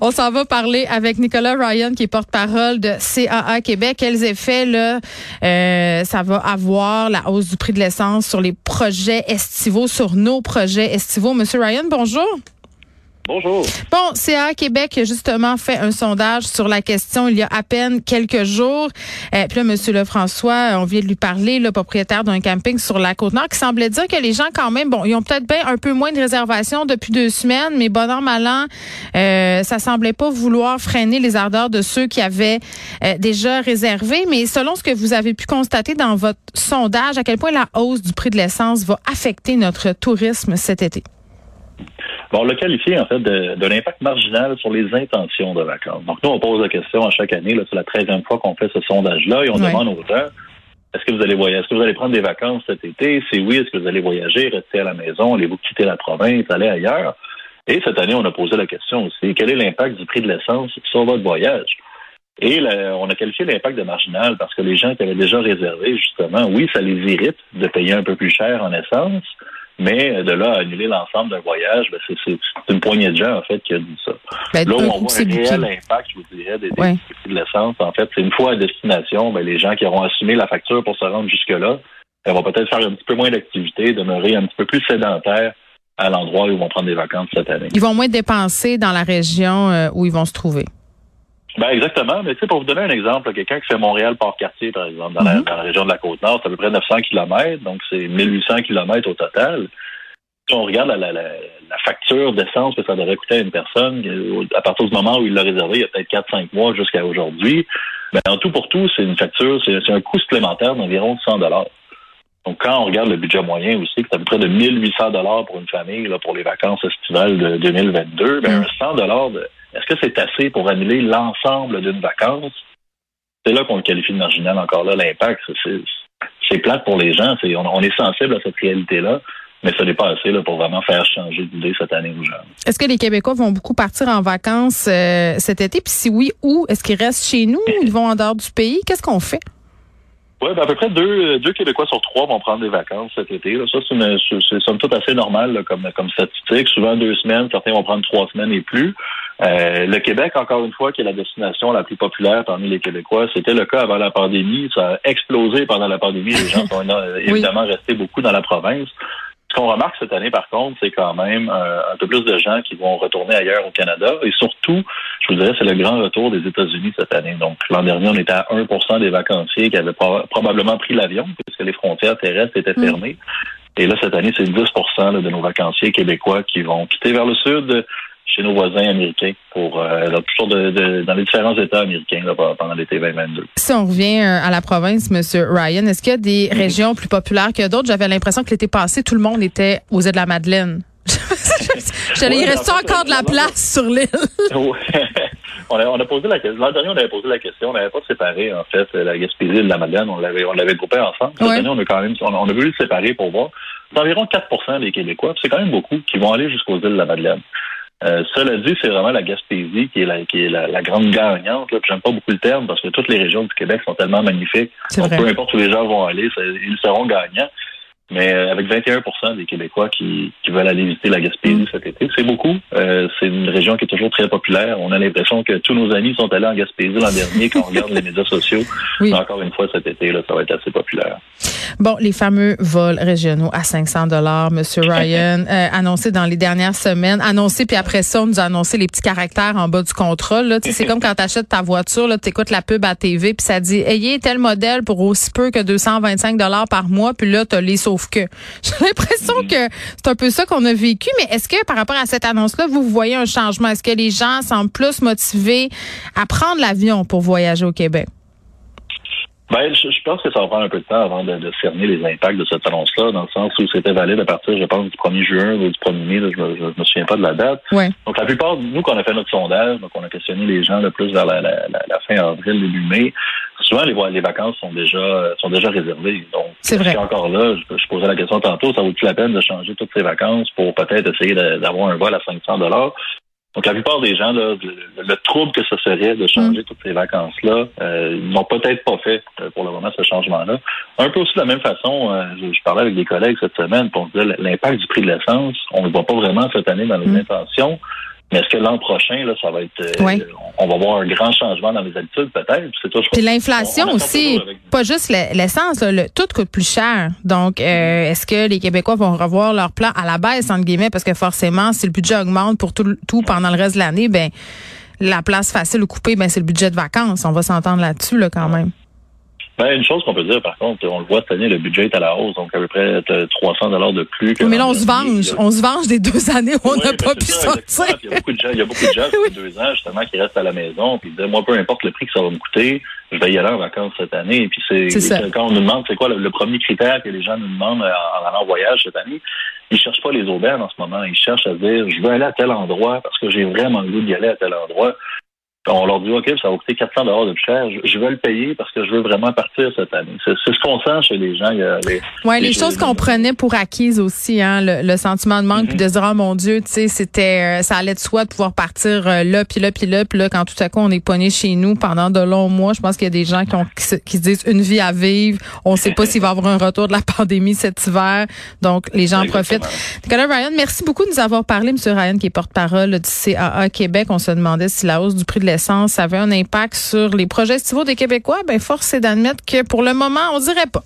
On s'en va parler avec Nicolas Ryan, qui est porte-parole de CAA Québec. Quels effets là, euh, ça va avoir, la hausse du prix de l'essence sur les projets estivaux, sur nos projets estivaux? Monsieur Ryan, bonjour. Bonjour. Bon, CA Québec a justement fait un sondage sur la question il y a à peine quelques jours. Euh, puis là, Monsieur Lefrançois, on vient de lui parler, le propriétaire d'un camping sur la Côte-Nord, qui semblait dire que les gens, quand même, bon, ils ont peut-être bien un peu moins de réservations depuis deux semaines, mais bon an, mal an, euh, ça semblait pas vouloir freiner les ardeurs de ceux qui avaient euh, déjà réservé. Mais selon ce que vous avez pu constater dans votre sondage, à quel point la hausse du prix de l'essence va affecter notre tourisme cet été? Bon, on l'a qualifié en fait de, de l'impact marginal sur les intentions de vacances. Donc nous, on pose la question à chaque année, c'est la treizième fois qu'on fait ce sondage-là, et on demande aux gens est-ce que vous allez voyager, est-ce que vous allez prendre des vacances cet été? Si oui, est-ce que vous allez voyager, rester à la maison, allez-vous quitter la province, aller ailleurs? Et cette année, on a posé la question aussi, quel est l'impact du prix de l'essence sur votre voyage? Et on a qualifié l'impact de marginal parce que les gens qui avaient déjà réservé, justement, oui, ça les irrite de payer un peu plus cher en essence, mais de là à annuler l'ensemble d'un voyage, ben c'est une poignée de gens, en fait, qui a dit ça. Ben, là où on voit un réel impact, je vous dirais, des, prix de l'essence, en fait, c'est une fois à destination, ben, les gens qui auront assumé la facture pour se rendre jusque-là, elles vont peut-être faire un petit peu moins d'activité, demeurer un petit peu plus sédentaires à l'endroit où ils vont prendre des vacances cette année. Ils vont moins dépenser dans la région euh, où ils vont se trouver. Ben exactement. Mais tu sais, pour vous donner un exemple, quelqu'un qui fait Montréal-Port-Cartier, par exemple, dans, la, mhm. dans, la, région de la Côte-Nord, c'est à peu près 900 km, donc c'est 1800 km au total. Si on regarde la, la, la facture d'essence que ça devrait coûter à une personne, à partir du moment où il l'a réservé, il y a peut-être 4-5 mois jusqu'à aujourd'hui, ben, en tout pour tout, c'est une facture, c'est un coût supplémentaire d'environ 100 dollars. Donc, quand on regarde le budget moyen aussi, c'est à peu près de 1800 dollars pour une famille là, pour les vacances estivales de 2022, ben, 100 dollars de que c'est assez pour annuler l'ensemble d'une vacance? C'est là qu'on le qualifie de marginal encore là, l'impact. C'est plate pour les gens. on, est sensible à cette réalité-là, mais ce n'est pas assez là, pour vraiment faire changer d'idée cette année aux gens. Est-ce que les Québécois vont beaucoup partir en vacances euh, cet été? Puis si oui, où? Est-ce qu'ils restent chez nous? Ils vont en dehors du pays? Qu'est-ce qu'on fait? Oui, ben à peu près deux, deux Québécois sur trois vont prendre des vacances cet été. Là. Ça, c'est somme toute assez normal comme, comme statistique. Souvent deux semaines, certains vont prendre trois semaines et plus. Euh, le Québec, encore une fois, qui est la destination la plus populaire parmi les Québécois, c'était le cas avant la pandémie. Ça a explosé pendant la pandémie. Les gens sont évidemment restés beaucoup dans la province. Ce qu'on remarque cette année, par contre, c'est quand même euh, un peu plus de gens qui vont retourner ailleurs au Canada. Et surtout, je vous dirais, c'est le grand retour des États-Unis cette année. Donc, l'an dernier, on était à 1% des vacanciers qui avaient probablement pris l'avion, puisque les frontières terrestres étaient mm. fermées. Et là, cette année, c'est 10% de nos vacanciers québécois qui vont quitter vers le sud, chez nos voisins américains pour euh, de, dans les différents États américains pendant l'été 2022. Si on revient euh, à la province, M. Ryan, est-ce qu'il y a des mhm. régions plus populaires que d'autres? J'avais l'impression que l'été passé, tout le monde était aux îles de la Madeleine. J'allais, il reste encore de la place sur l'île. on, a, on a posé la question. L'an dernier, on avait posé la question. On n'avait pas séparé, en fait, la Gaspésie et la Madeleine. On l'avait, on l'avait groupé ensemble. Cette année, on a quand même, on, a voulu le séparer pour voir. C'est environ 4% des Québécois. C'est quand même beaucoup qui vont aller jusqu'aux îles de la Madeleine. Euh, cela dit, c'est vraiment la Gaspésie qui est la, qui est la, grande gagnante. J'aime pas beaucoup le terme parce que toutes les régions du Québec sont tellement magnifiques. Donc, peu importe où les gens vont aller, ils seront gagnants. Mais euh, avec 21% des Québécois qui, qui, veulent aller visiter la Gaspésie mm. cet été, c'est beaucoup. Euh, c'est une région qui est toujours très populaire. On a l'impression que tous nos amis sont allés en Gaspésie l'an dernier quand on regarde les médias sociaux. Encore une fois, cet été, là, ça va être assez populaire. Bon, les fameux vols régionaux à 500 dollars, Monsieur Ryan, euh, annoncé dans les dernières semaines, annoncé puis après ça, on nous a annoncé les petits caractères en bas du contrôle. Là, c'est comme quand tu achètes ta voiture, tu écoutes la pub à TV puis ça dit ayez tel modèle pour aussi peu que 225 dollars par mois, puis là tu as les sauf que. J'ai l'impression que c'est un peu ça qu'on a vécu, mais est-ce que par rapport à cette annonce-là, vous voyez un changement? Est-ce que les gens semblent plus motivés à prendre l'avion pour voyager au Québec? Ben, je, pense que ça va prendre un peu de temps avant de, de cerner les impacts de cette annonce-là, dans le sens où c'était valide à partir, je pense, du 1er juin ou du 1er mai, je, me, me souviens pas de la date. Donc, la plupart, nous, qu'on a fait notre sondage, donc on a questionné les gens le plus vers la, la, la, fin avril, début mai, souvent les, les vacances sont déjà sont déjà réservées. Donc, c'est vrai. encore là, je, je, posais la question tantôt, ça vaut-il la peine de changer toutes ces vacances pour peut-être essayer d'avoir un vol à 500 dollars? Donc, la plupart des gens, là, le, trouble que ce serait de changer mm. toutes ces vacances-là, euh, ils n'ont peut-être pas fait euh, pour le moment ce changement-là. Un peu aussi de la même façon, euh, je, parlais avec des collègues cette semaine pour dire l'impact du prix de l'essence, on ne le voit pas vraiment cette année dans les mm. intentions. Mais est-ce que l'an prochain, là, ça va être, euh, on va voir un grand changement dans les habitudes, peut-être? C'est Puis l'inflation aussi, pas juste l'essence, le, tout coûte plus cher. Donc, euh, mm-hmm. est-ce que les Québécois vont revoir leur plan à la baisse entre guillemets, parce que forcément, si le budget augmente pour tout, tout pendant le reste de l'année, ben la place facile ou coupée, ben c'est le budget de vacances. On va s'entendre là-dessus, là, quand même. Ben, une chose qu'on peut dire, par contre, on le voit cette année, le budget est à la hausse, donc à peu près 300 dollars de plus. Que mais là, on se venge. On se venge des deux années où on n'a pas pu sortir. Il y a beaucoup de gens, il y a beaucoup de gens oui. deux ans, justement, qui restent à la maison, puis disent, moi, peu importe le prix que ça va me coûter, je vais y aller en vacances cette année. Et puis c'est quand on nous demande, c'est quoi le, premier critère que les gens nous demandent en, allant en voyage cette année, ils cherchent pas les aubaines en ce moment. Ils cherchent à dire, je veux aller à tel endroit parce que j'ai vraiment le goût d'y aller à tel endroit on leur dit, OK, ça va coûter 400 dollars de plus cher. Je, veux le payer parce que je veux vraiment partir cette année. C'est ce qu'on sent chez les gens. les, ouais, les, choses qu'on prenait pour acquises aussi, hein, le, sentiment de manque, puis mm-hmm. de se dire, oh mon Dieu, tu sais, c'était, euh, ça allait de soi de pouvoir partir euh, là, puis là, puis là, puis là, quand tout à coup on est pogné chez nous pendant de longs mois. Je pense qu'il y a des gens qui, ont, qui, se, disent une vie à vivre. On ne sait pas s'il va y avoir un retour de la pandémie cet hiver. Donc, les gens en profitent. Nicolas Ryan, merci beaucoup de nous avoir parlé, M. Ryan, qui est porte-parole du CAA Québec. On se demandait si la hausse du prix de ça avait un impact sur les projets estivaux des Québécois, ben force est d'admettre que pour le moment, on dirait pas.